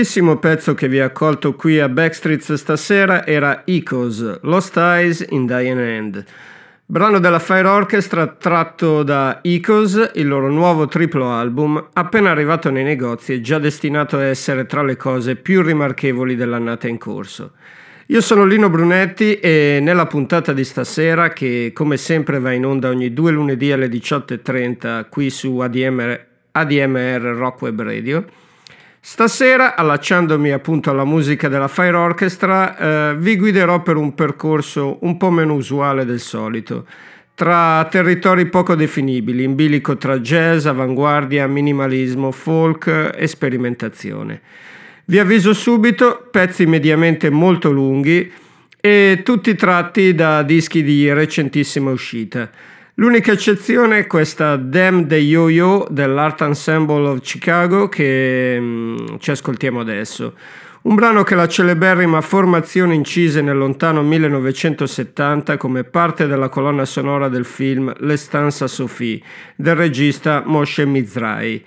lunghissimo pezzo che vi ha accolto qui a Backstreets stasera era Ecos, Lost Eyes in Dying End. Brano della Fire Orchestra tratto da Ecos, il loro nuovo triplo album, appena arrivato nei negozi e già destinato a essere tra le cose più rimarchevoli dell'annata in corso. Io sono Lino Brunetti e nella puntata di stasera, che come sempre va in onda ogni due lunedì alle 18.30 qui su ADMR, ADMR Rock Web Radio, Stasera, allacciandomi appunto alla musica della Fire Orchestra, eh, vi guiderò per un percorso un po' meno usuale del solito, tra territori poco definibili, in bilico tra jazz, avanguardia, minimalismo, folk e sperimentazione. Vi avviso subito, pezzi mediamente molto lunghi e tutti tratti da dischi di recentissima uscita. L'unica eccezione è questa Damn the Yo-Yo dell'Art Ensemble of Chicago che mm, ci ascoltiamo adesso. Un brano che la celeberrima formazione incise nel lontano 1970 come parte della colonna sonora del film L'Estanza Sophie del regista Moshe Mizrahi.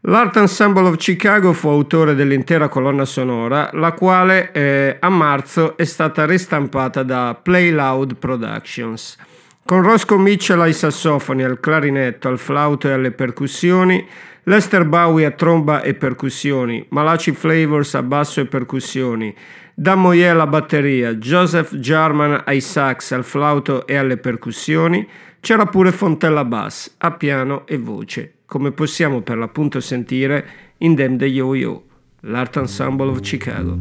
L'Art Ensemble of Chicago fu autore dell'intera colonna sonora, la quale eh, a marzo è stata ristampata da Play Loud Productions. Con Roscoe Mitchell ai sassofoni, al clarinetto, al flauto e alle percussioni, Lester Bowie a tromba e percussioni, Malachi Flavors a basso e percussioni, Dan Moyer alla batteria, Joseph Jarman ai sax, al flauto e alle percussioni, c'era pure Fontella Bass a piano e voce, come possiamo per l'appunto sentire in Dem the Yo-Yo, l'Art Ensemble of Chicago.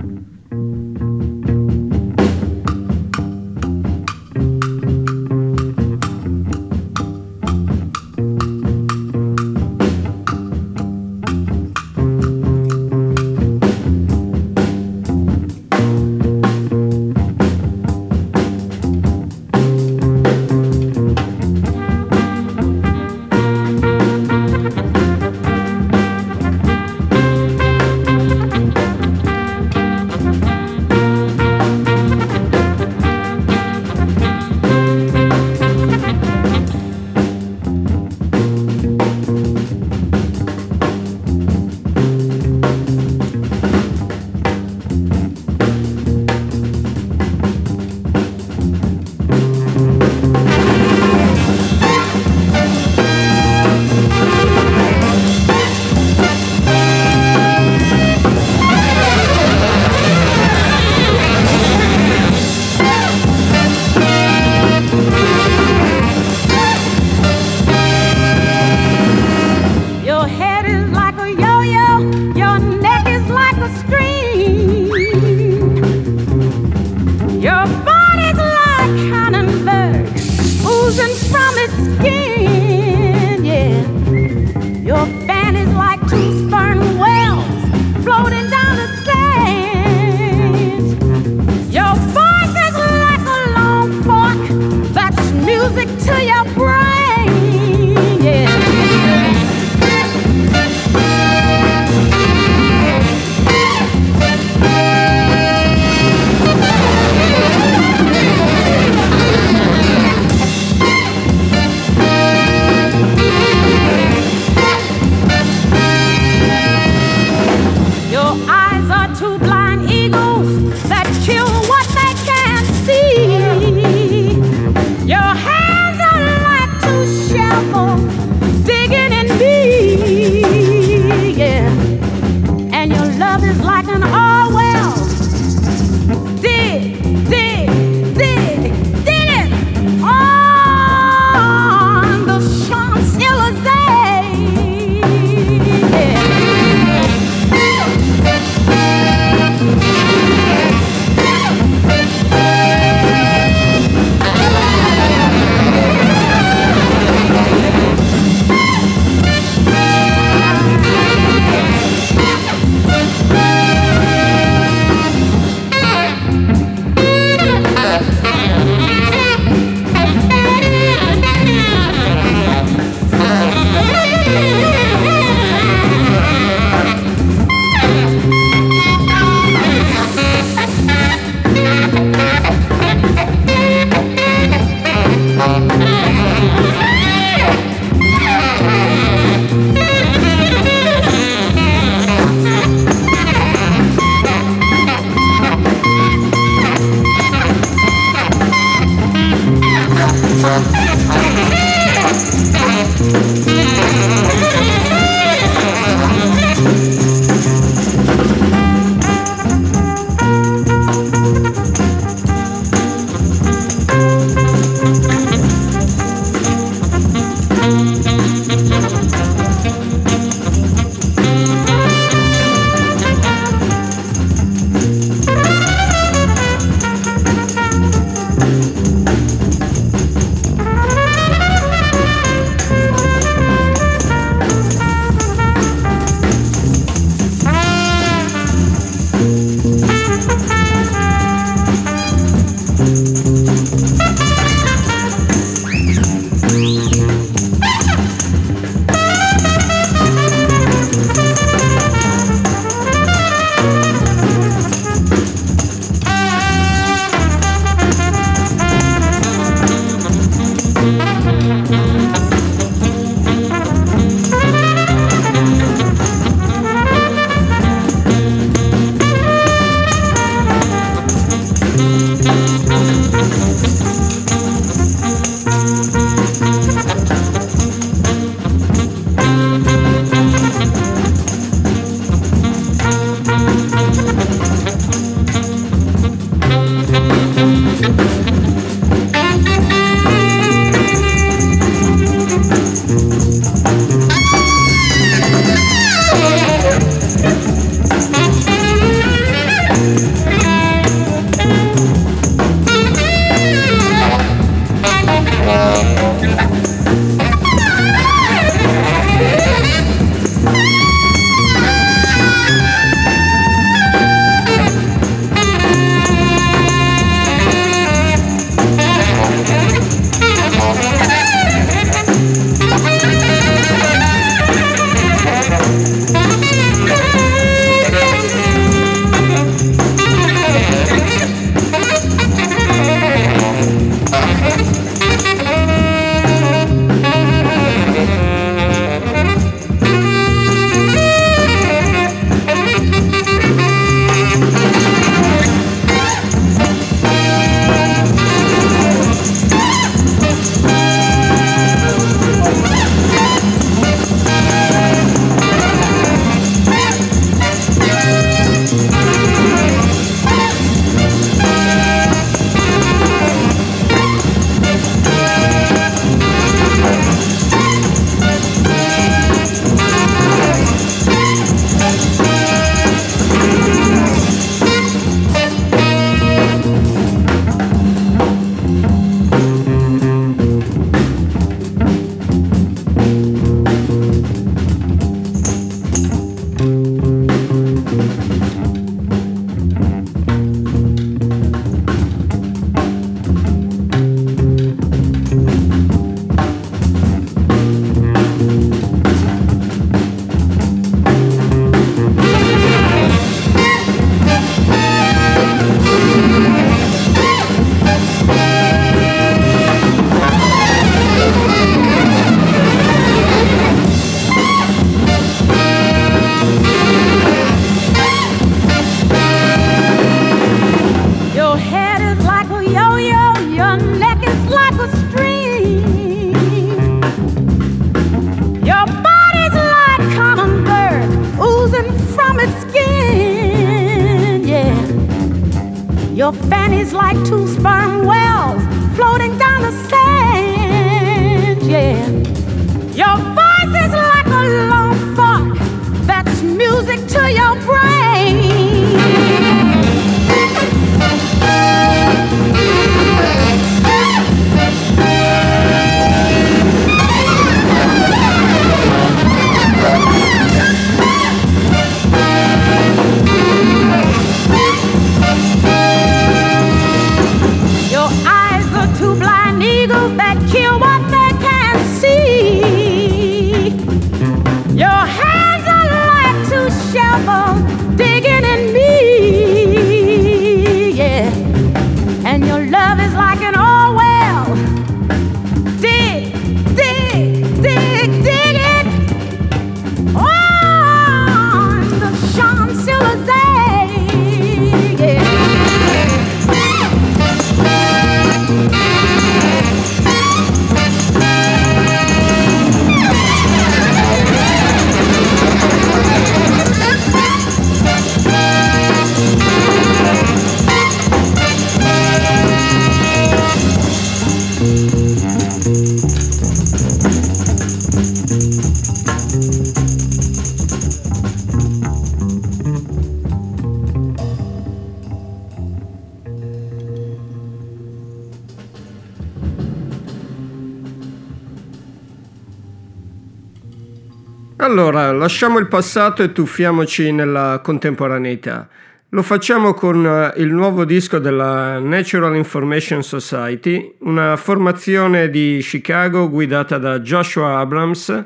Lasciamo il passato e tuffiamoci nella contemporaneità. Lo facciamo con eh, il nuovo disco della Natural Information Society, una formazione di Chicago guidata da Joshua Abrams,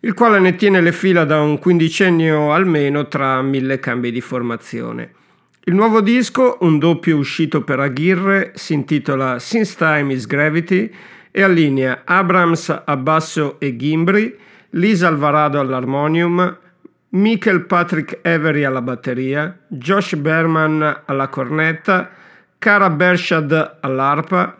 il quale ne tiene le fila da un quindicennio almeno tra mille cambi di formazione. Il nuovo disco, un doppio uscito per Aguirre, si intitola Since Time is Gravity e allinea Abrams a basso e Gimbri, Lisa Alvarado all'armonium, Michael Patrick Avery alla batteria, Josh Berman alla cornetta, Cara Bershad all'arpa,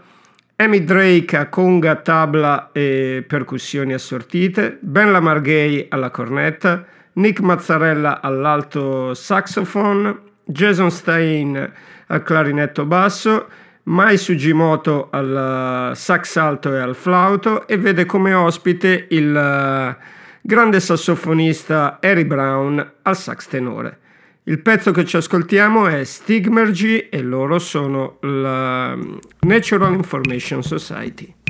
Amy Drake a conga, tabla e percussioni assortite, Ben Lamargay alla cornetta, Nick Mazzarella all'alto saxophone, Jason Stein al clarinetto basso, Mai Sugimoto al sax alto e al flauto e vede come ospite il eh, grande sassofonista Harry Brown al sax tenore. Il pezzo che ci ascoltiamo è Stigmergy e loro sono la Natural Information Society.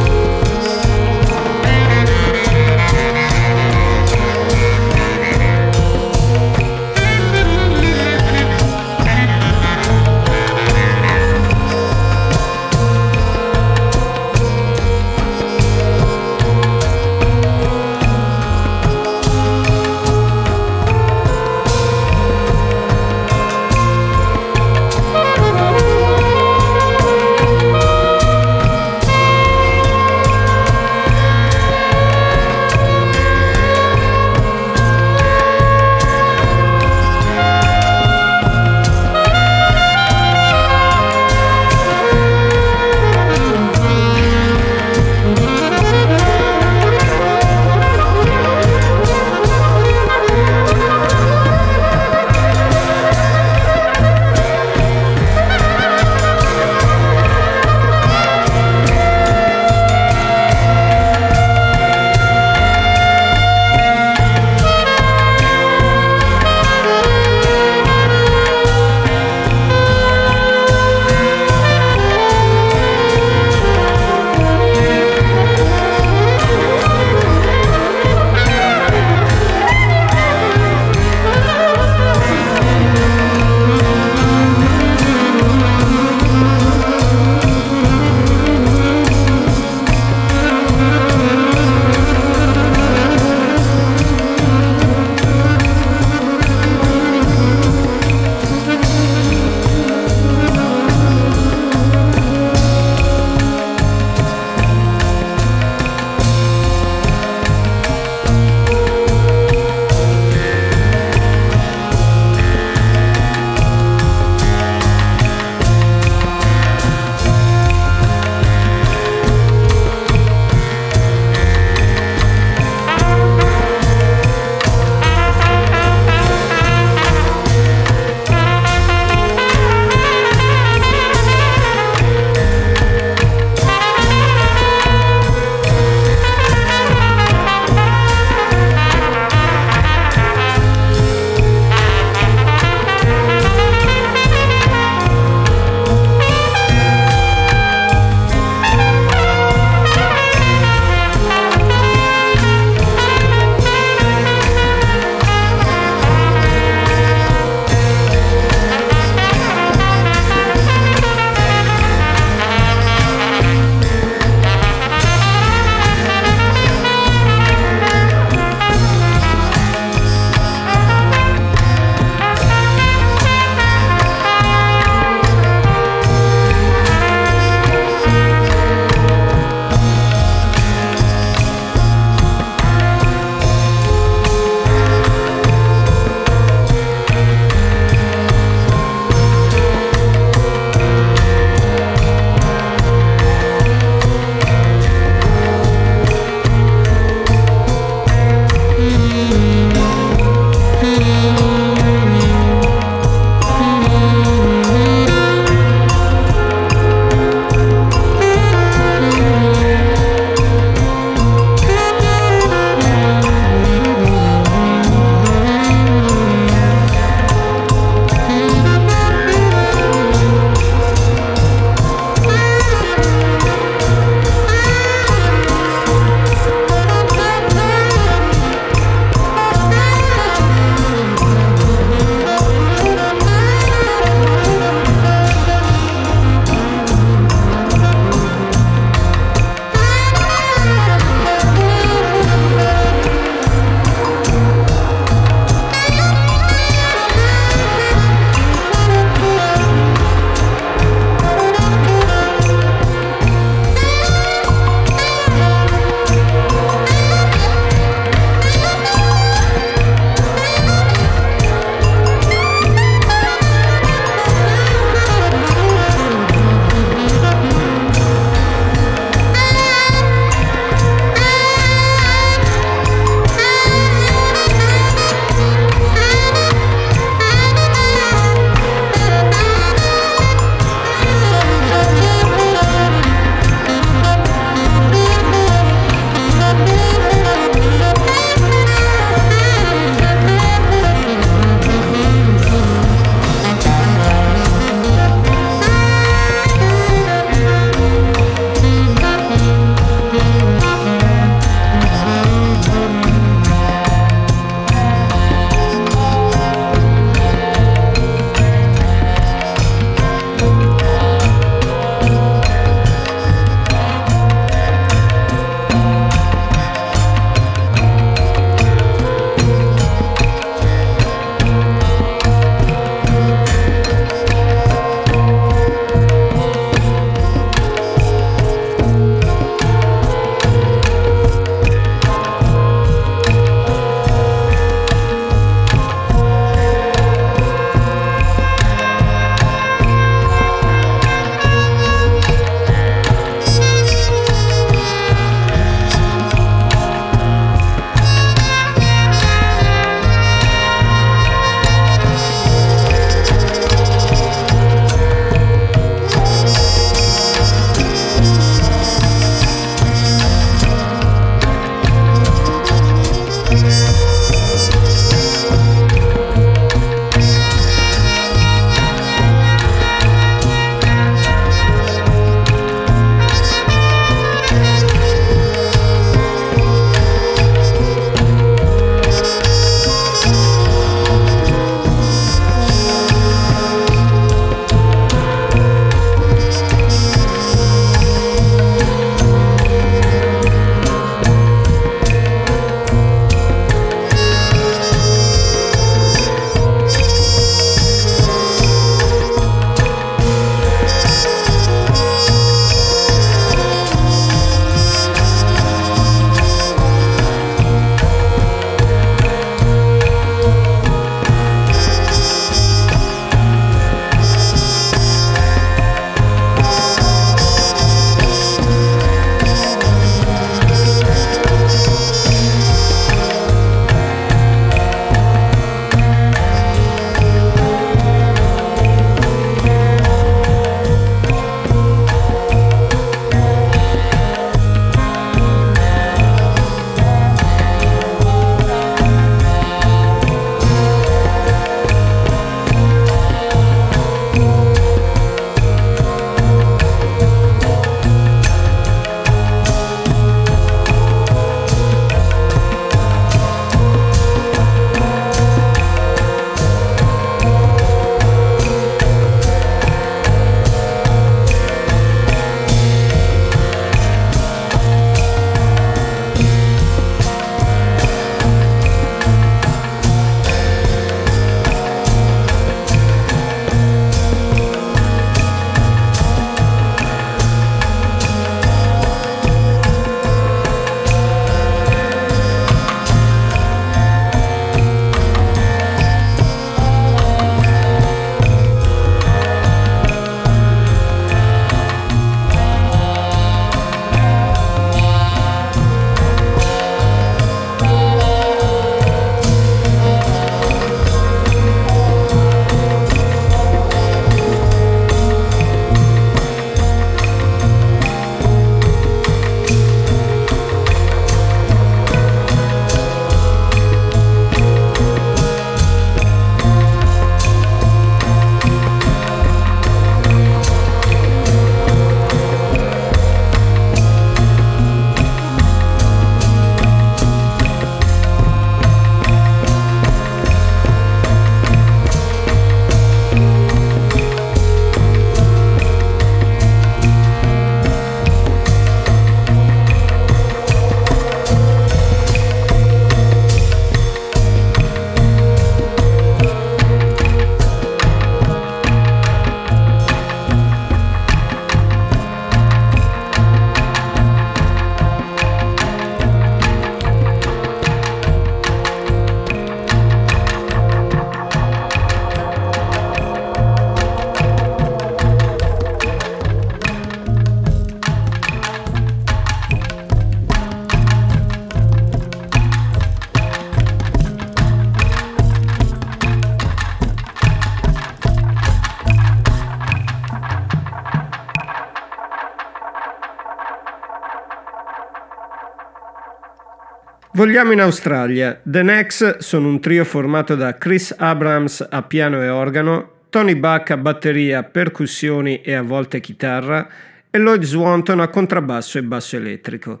Vogliamo in Australia. The Next sono un trio formato da Chris Abrams a piano e organo, Tony Buck a batteria, percussioni e a volte chitarra e Lloyd Swanton a contrabbasso e basso elettrico.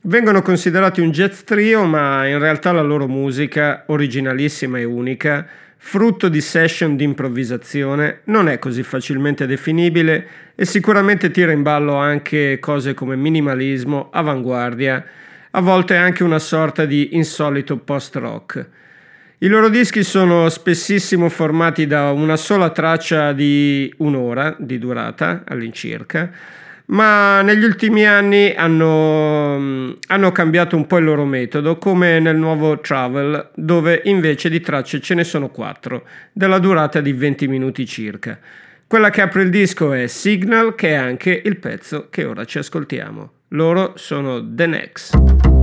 Vengono considerati un jazz trio, ma in realtà la loro musica, originalissima e unica, frutto di session di improvvisazione, non è così facilmente definibile e sicuramente tira in ballo anche cose come minimalismo, avanguardia, a volte anche una sorta di insolito post-rock. I loro dischi sono spessissimo formati da una sola traccia di un'ora di durata all'incirca, ma negli ultimi anni hanno, hanno, cambiato un po' il loro metodo, come nel nuovo Travel, dove invece di tracce ce ne sono quattro, della durata di 20 minuti circa. Quella che apre il disco è Signal, che è anche il pezzo che ora ci ascoltiamo. Loro sono The Next.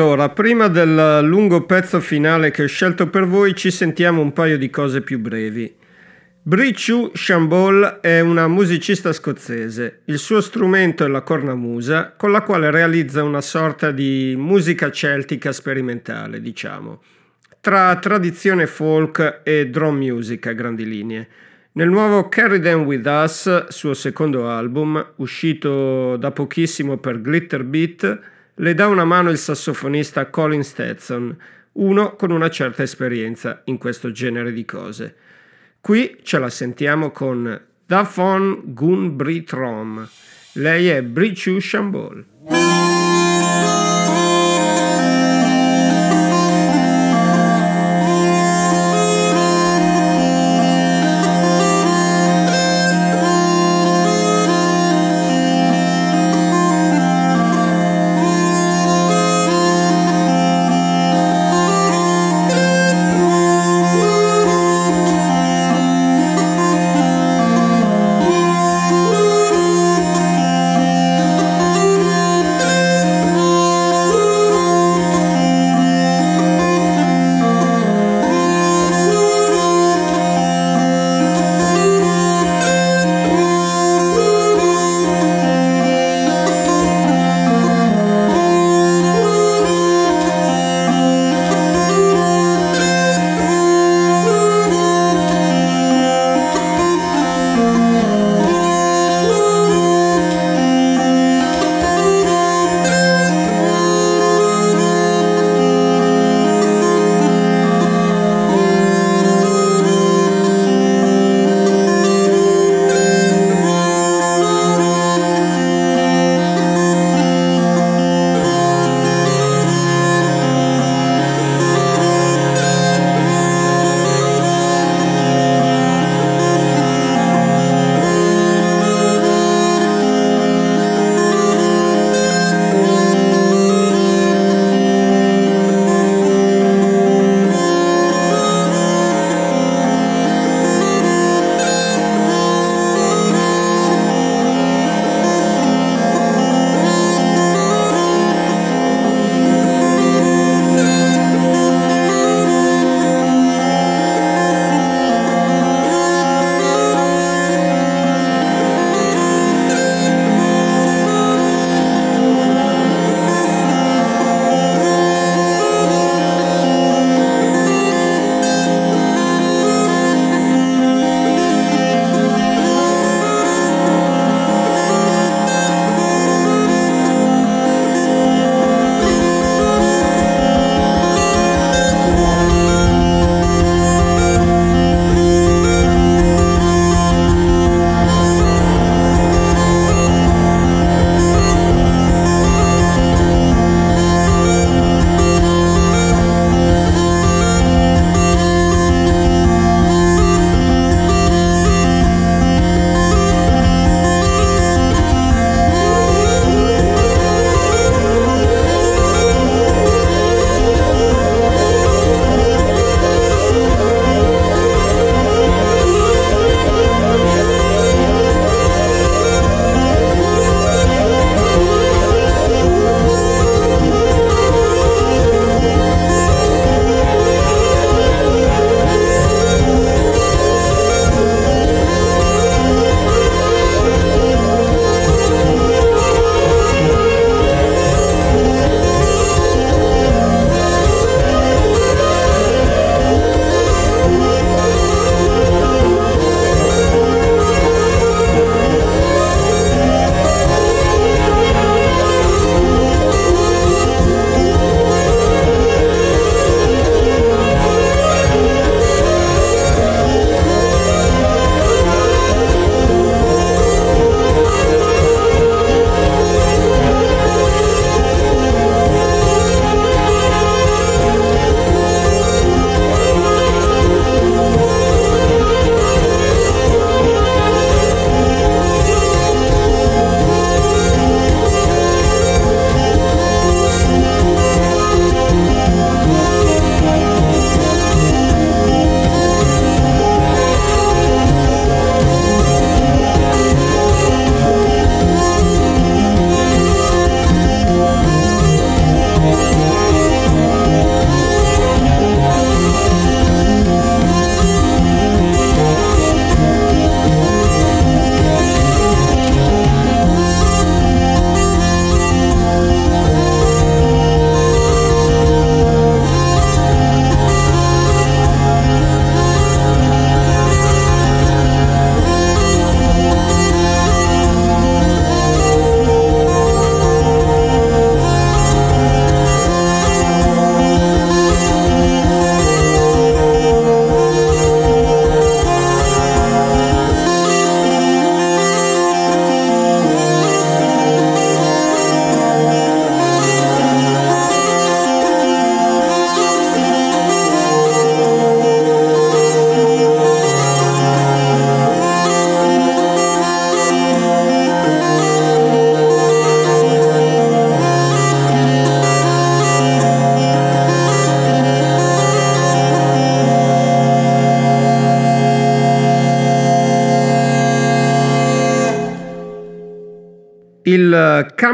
Allora, prima del lungo pezzo finale che ho scelto per voi, ci sentiamo un paio di cose più brevi. Brichu Chambol è una musicista scozzese. Il suo strumento è la cornamusa, con la quale realizza una sorta di musica celtica sperimentale, diciamo, tra tradizione folk e drum music a grandi linee. Nel nuovo Carry Them With Us, suo secondo album, uscito da pochissimo per Glitter Beat, le dà una mano il sassofonista Colin Stetson, uno con una certa esperienza in questo genere di cose. Qui ce la sentiamo con Dafon Gun Britrom. Lei è Brichu Shambol.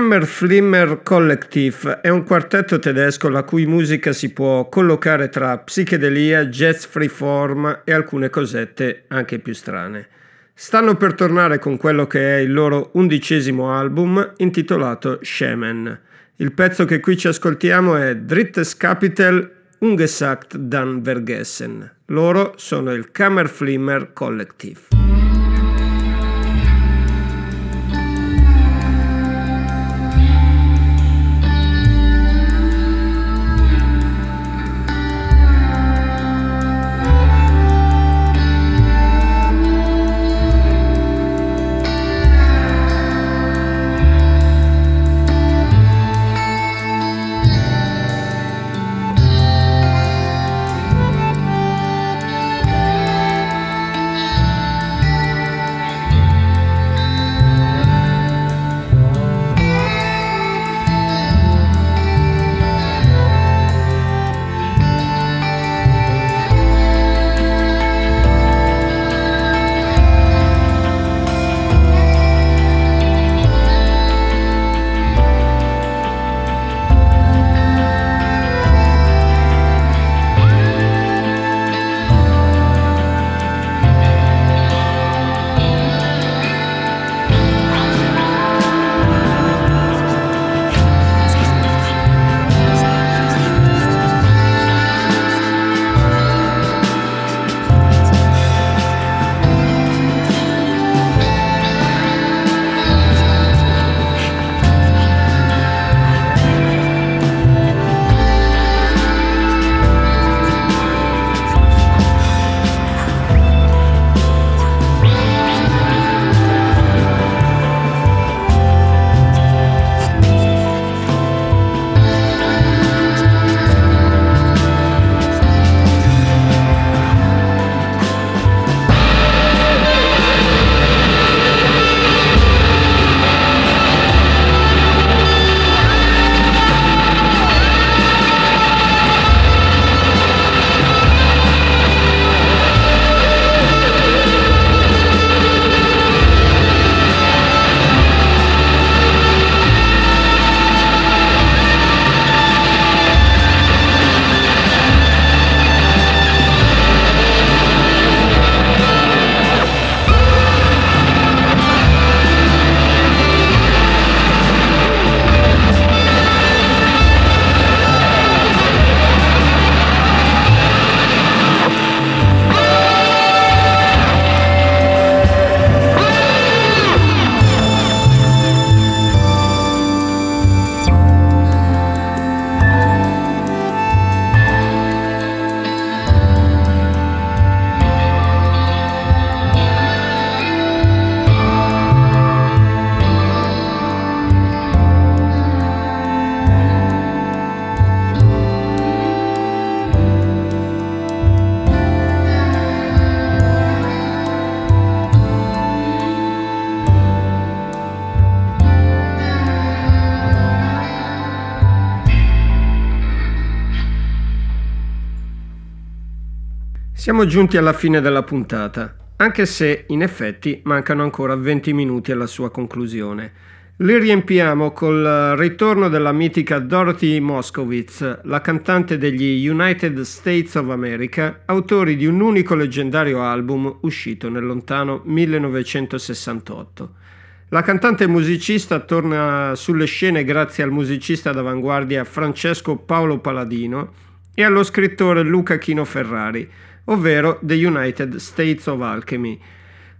Il Kammerflimmer Collective è un quartetto tedesco la cui musica si può collocare tra psichedelia, jazz freeform e alcune cosette anche più strane. Stanno per tornare con quello che è il loro undicesimo album intitolato Shaman. Il pezzo che qui ci ascoltiamo è Drittes Kapitel Ungesagt dan Vergessen. Loro sono il Kammerflimmer Collective. Siamo giunti alla fine della puntata, anche se in effetti mancano ancora 20 minuti alla sua conclusione. Li riempiamo col ritorno della mitica Dorothy Moskowitz, la cantante degli United States of America, autori di un unico leggendario album uscito nel lontano 1968. La cantante musicista torna sulle scene grazie al musicista d'avanguardia Francesco Paolo Paladino e allo scrittore Luca Chino Ferrari, ovvero The United States of Alchemy,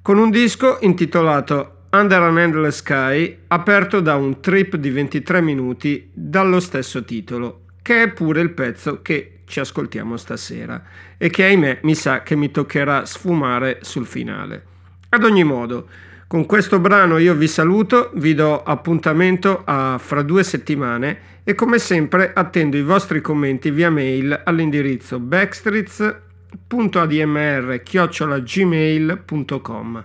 con un disco intitolato Under an Endless Sky, aperto da un trip di 23 minuti dallo stesso titolo, che è pure il pezzo che ci ascoltiamo stasera e che ahimè mi sa che mi toccherà sfumare sul finale. Ad ogni modo, con questo brano io vi saluto, vi do appuntamento a fra due settimane e come sempre attendo i vostri commenti via mail all'indirizzo backstreets admr-gmail.com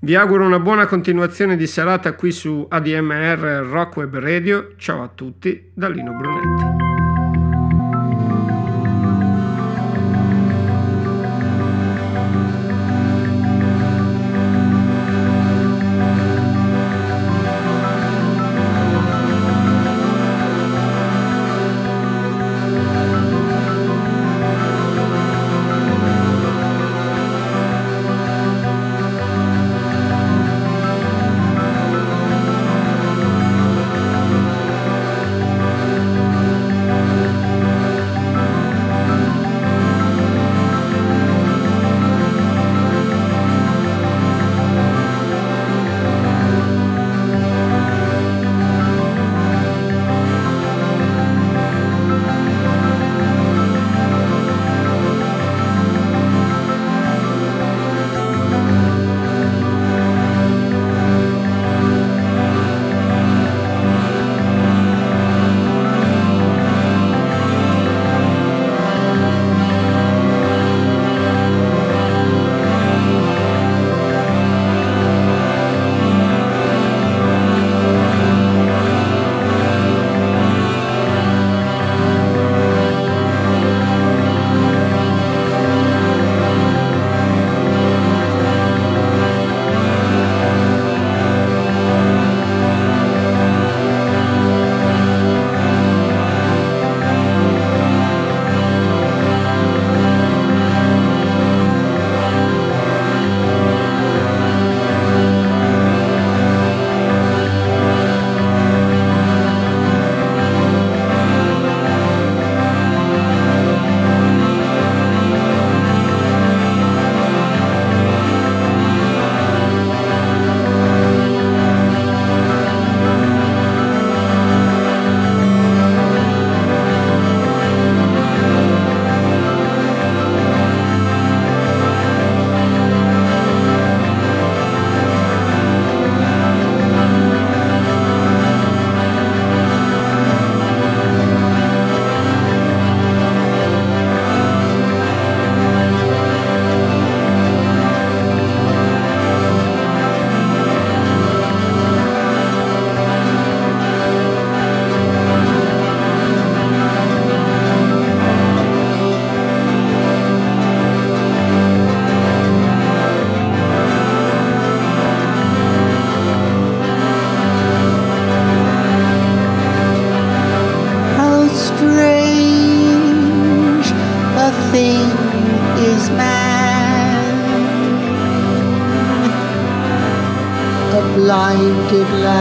Vi auguro una buona continuazione di serata qui su ADMR Rock Web Radio. Ciao a tutti da Lino Brunetti.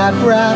Right.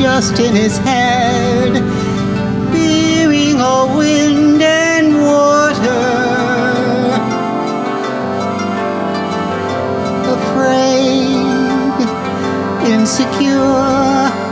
just in his head, fearing all wind and water, afraid, insecure.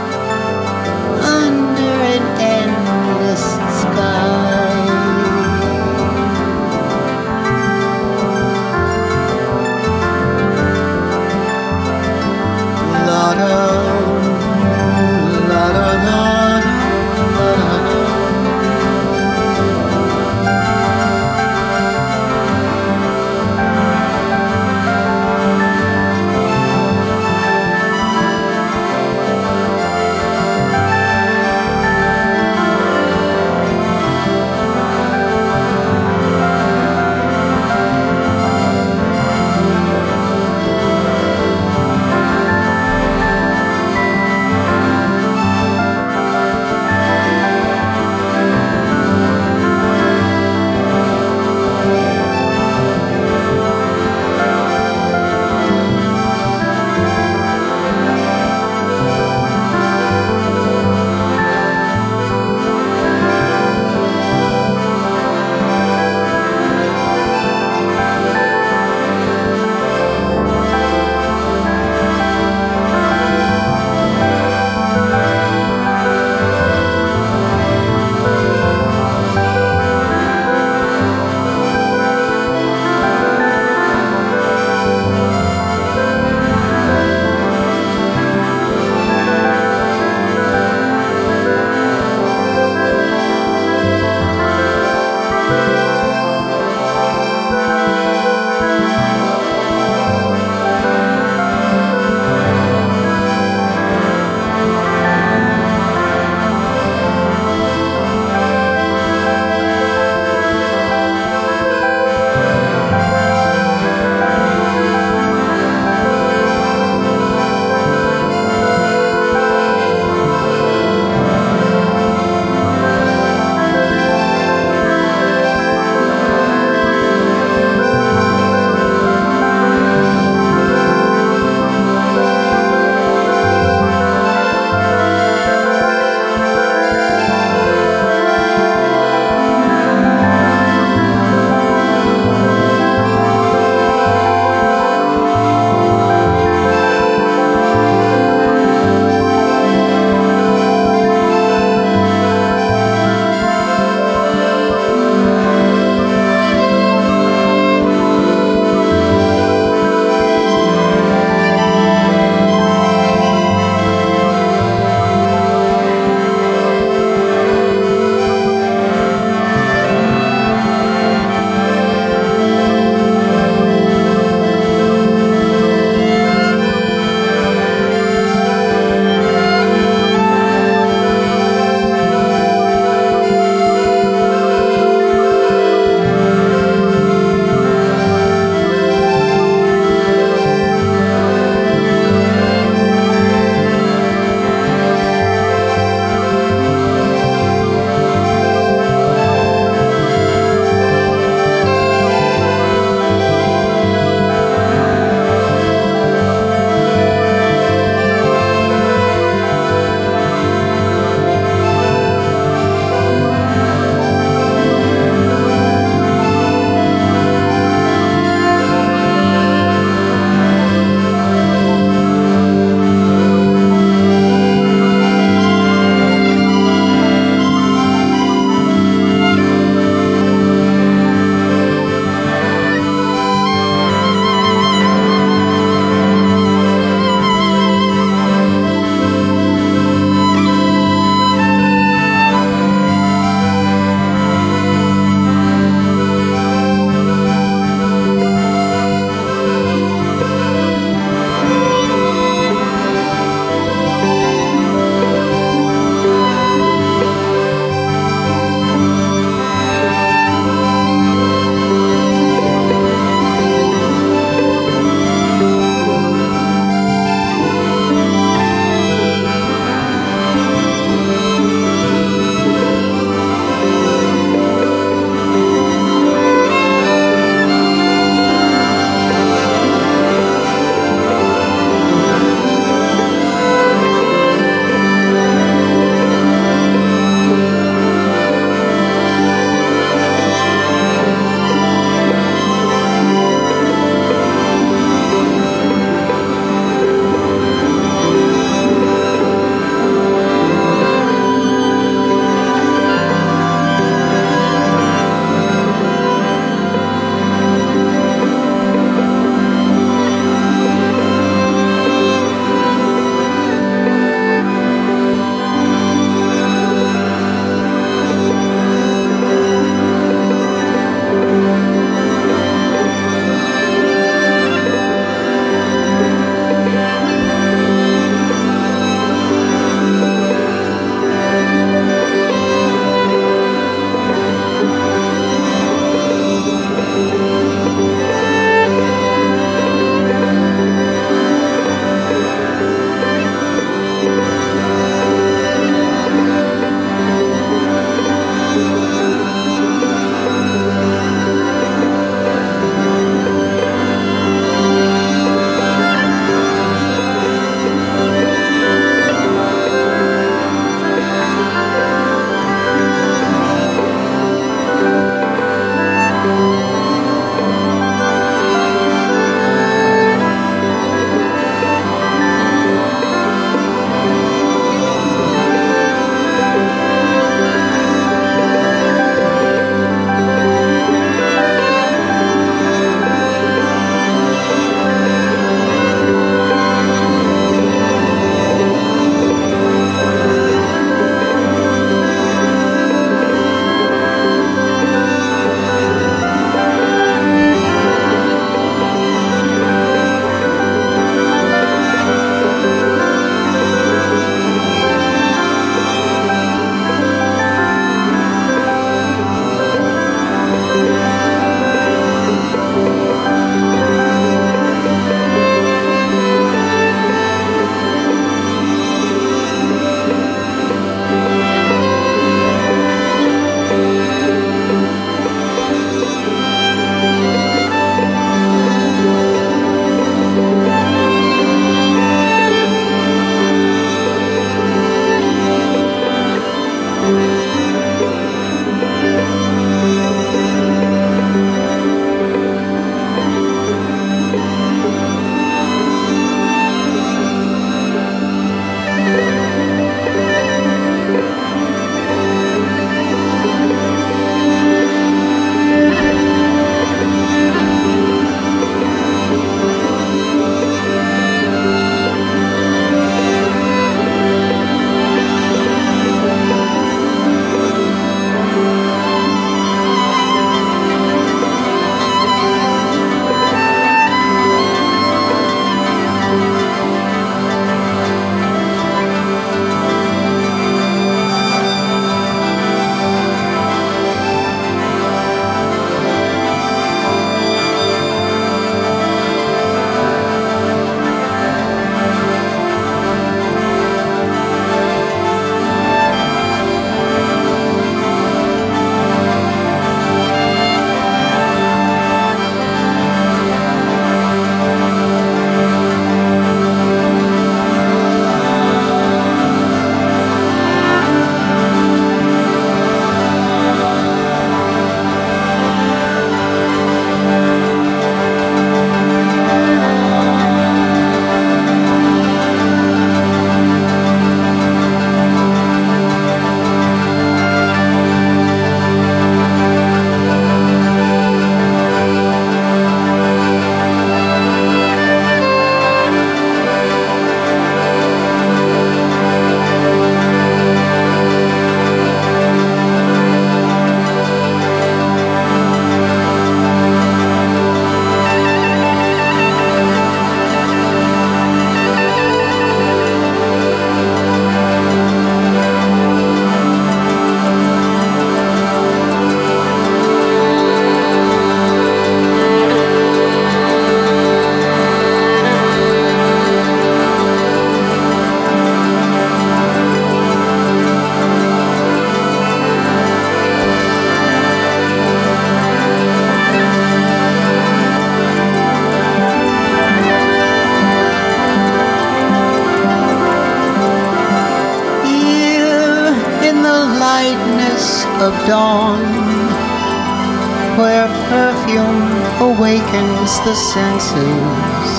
The senses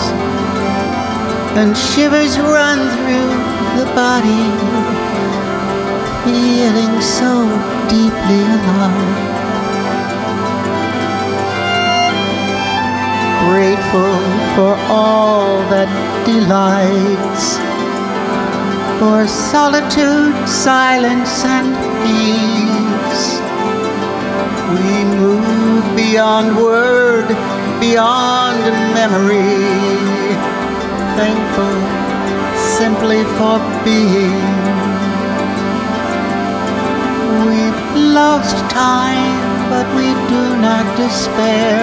and shivers run through the body, feeling so deeply alive. Grateful for all that delights for solitude, silence, and peace. We move beyond word, beyond memory, thankful simply for being. We've lost time, but we do not despair,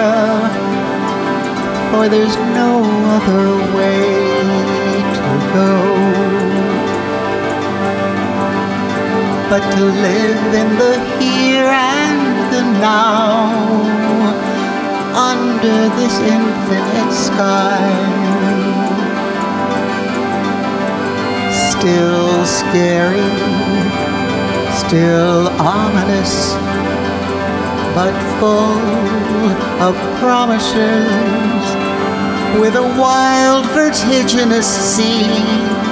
for there's no other way to go but to live in the here and the now under this infinite sky. Still scary, still ominous, but full of promises with a wild vertiginous sea